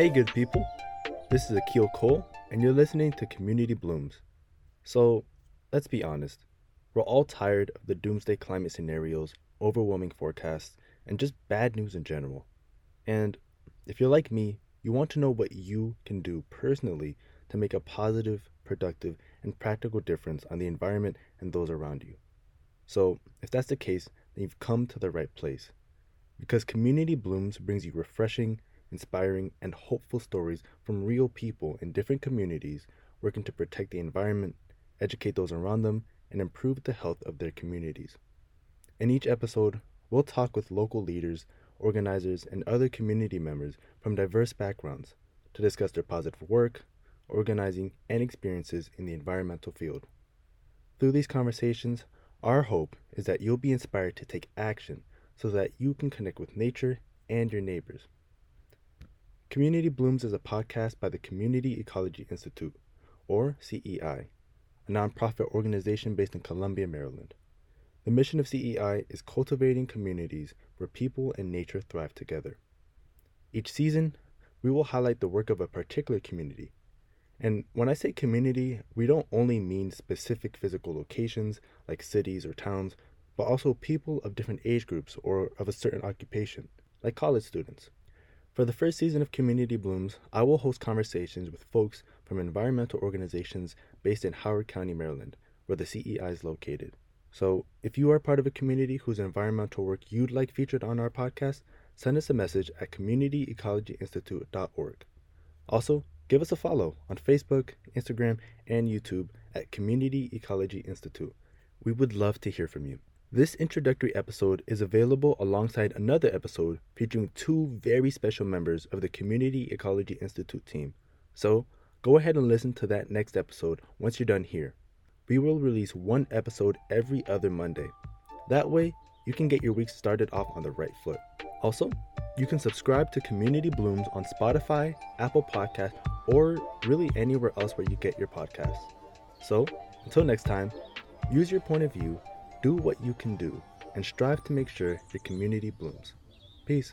Hey, good people. This is Akil Cole, and you're listening to Community Blooms. So, let's be honest. We're all tired of the doomsday climate scenarios, overwhelming forecasts, and just bad news in general. And if you're like me, you want to know what you can do personally to make a positive, productive, and practical difference on the environment and those around you. So, if that's the case, then you've come to the right place. Because Community Blooms brings you refreshing, inspiring, and hopeful stories from real people in different communities working to protect the environment, educate those around them, and improve the health of their communities. In each episode, we'll talk with local leaders, organizers, and other community members from diverse backgrounds to discuss their positive work, organizing, and experiences in the environmental field. Through these conversations, our hope is that you'll be inspired to take action so that you can connect with nature and your neighbors. Community Blooms is a podcast by the Community Ecology Institute, or CEI, a nonprofit organization based in Columbia, Maryland. The mission of CEI is cultivating communities where people and nature thrive together. Each season, we will highlight the work of a particular community. And when I say community, we don't only mean specific physical locations like cities or towns, but also people of different age groups or of a certain occupation, like college students. For the first season of Community Blooms, I will host conversations with folks from environmental organizations based in Howard County, Maryland, where the CEI is located. So, if you are part of a community whose environmental work you'd like featured on our podcast, send us a message at communityecologyinstitute.org. Also, give us a follow on Facebook, Instagram, and YouTube at Community Ecology Institute. We would love to hear from you. This introductory episode is available alongside another episode featuring two very special members of the Community Ecology Institute team. So, go ahead and listen to that next episode once you're done here. We will release one episode every other Monday. That way, you can get your week started off on the right foot. Also, you can subscribe to Community Blooms on Spotify, Apple Podcast, or really anywhere else where you get your podcasts. So, until next time, use your point of view do what you can do and strive to make sure your community blooms. Peace.